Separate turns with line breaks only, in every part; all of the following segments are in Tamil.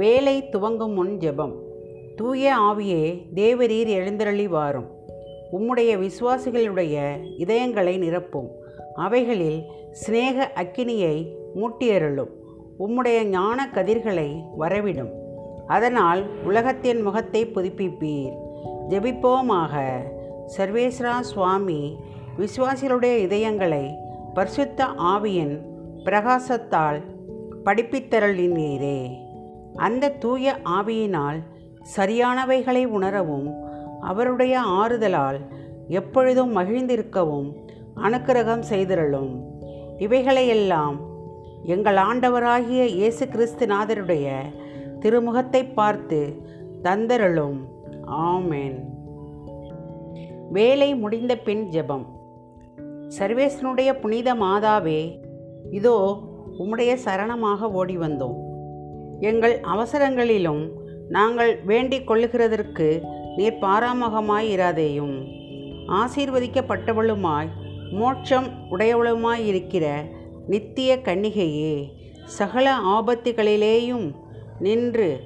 வேலை துவங்கும் முன் ஜெபம். தூய ஆவியே தேவரீர் எழுந்தருளி வாரும். உம்முடைய விசுவாசிகளுடைய இதயங்களை நிரப்பும். அவைகளில் சிநேக அக்கினியை மூட்டியருளும். உம்முடைய ஞான கதிர்களை வரவிடும். அதனால் உலகத்தின் முகத்தை புதுப்பிப்பீர். ஜெபிப்போமாக. சர்வேஸ்வரா சுவாமி விசுவாசிகளுடைய இதயங்களை பரிசுத்த ஆவியின் பிரகாசத்தால் படிப்பித்தருளினீரே. அந்த தூய ஆவியினால் சரியானவைகளை உணரவும் அவருடைய ஆறுதலால் எப்பொழுதும் மகிழ்ந்திருக்கவும் அனுக்கிரகம் செய்திருளும். இவைகளையெல்லாம் எங்கள் ஆண்டவராகிய இயேசு கிறிஸ்துநாதருடைய திருமுகத்தை பார்த்து தந்தருளும். ஆமென். வேலை முடிந்த பின் ஜெபம். சர்வேசனுடைய புனித மாதாவே இதோ உம்முடைய சரணமாக ஓடி வந்தோம் எங்கள் அவசரங்களிலும் நாங்கள் வேண்டிக் கொள்ளுகிறதற்கு நீர் பாராமகமாய் இராதேயும் ஆசீர்வதிக்கப்பட்டவளுமாய் மோட்சம் உடையவளுமாய் இருக்கிற நித்திய கன்னிகையே சகல ஆபத்துகளிலேயும் நின்று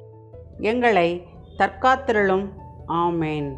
எங்களை தற்காத்திரளும். ஆமேன்.